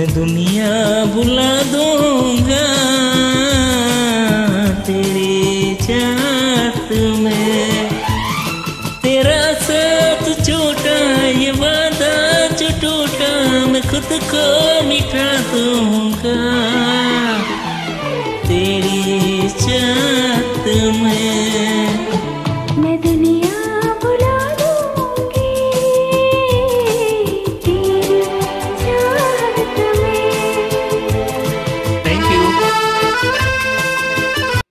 मैं दुनिया बुला दूँगा, तेरी चाहत में। तेरा साथ छोटा, ये वादा जो टूटा मैं खुद को मिटा दूँगा। तेरी चाहत में।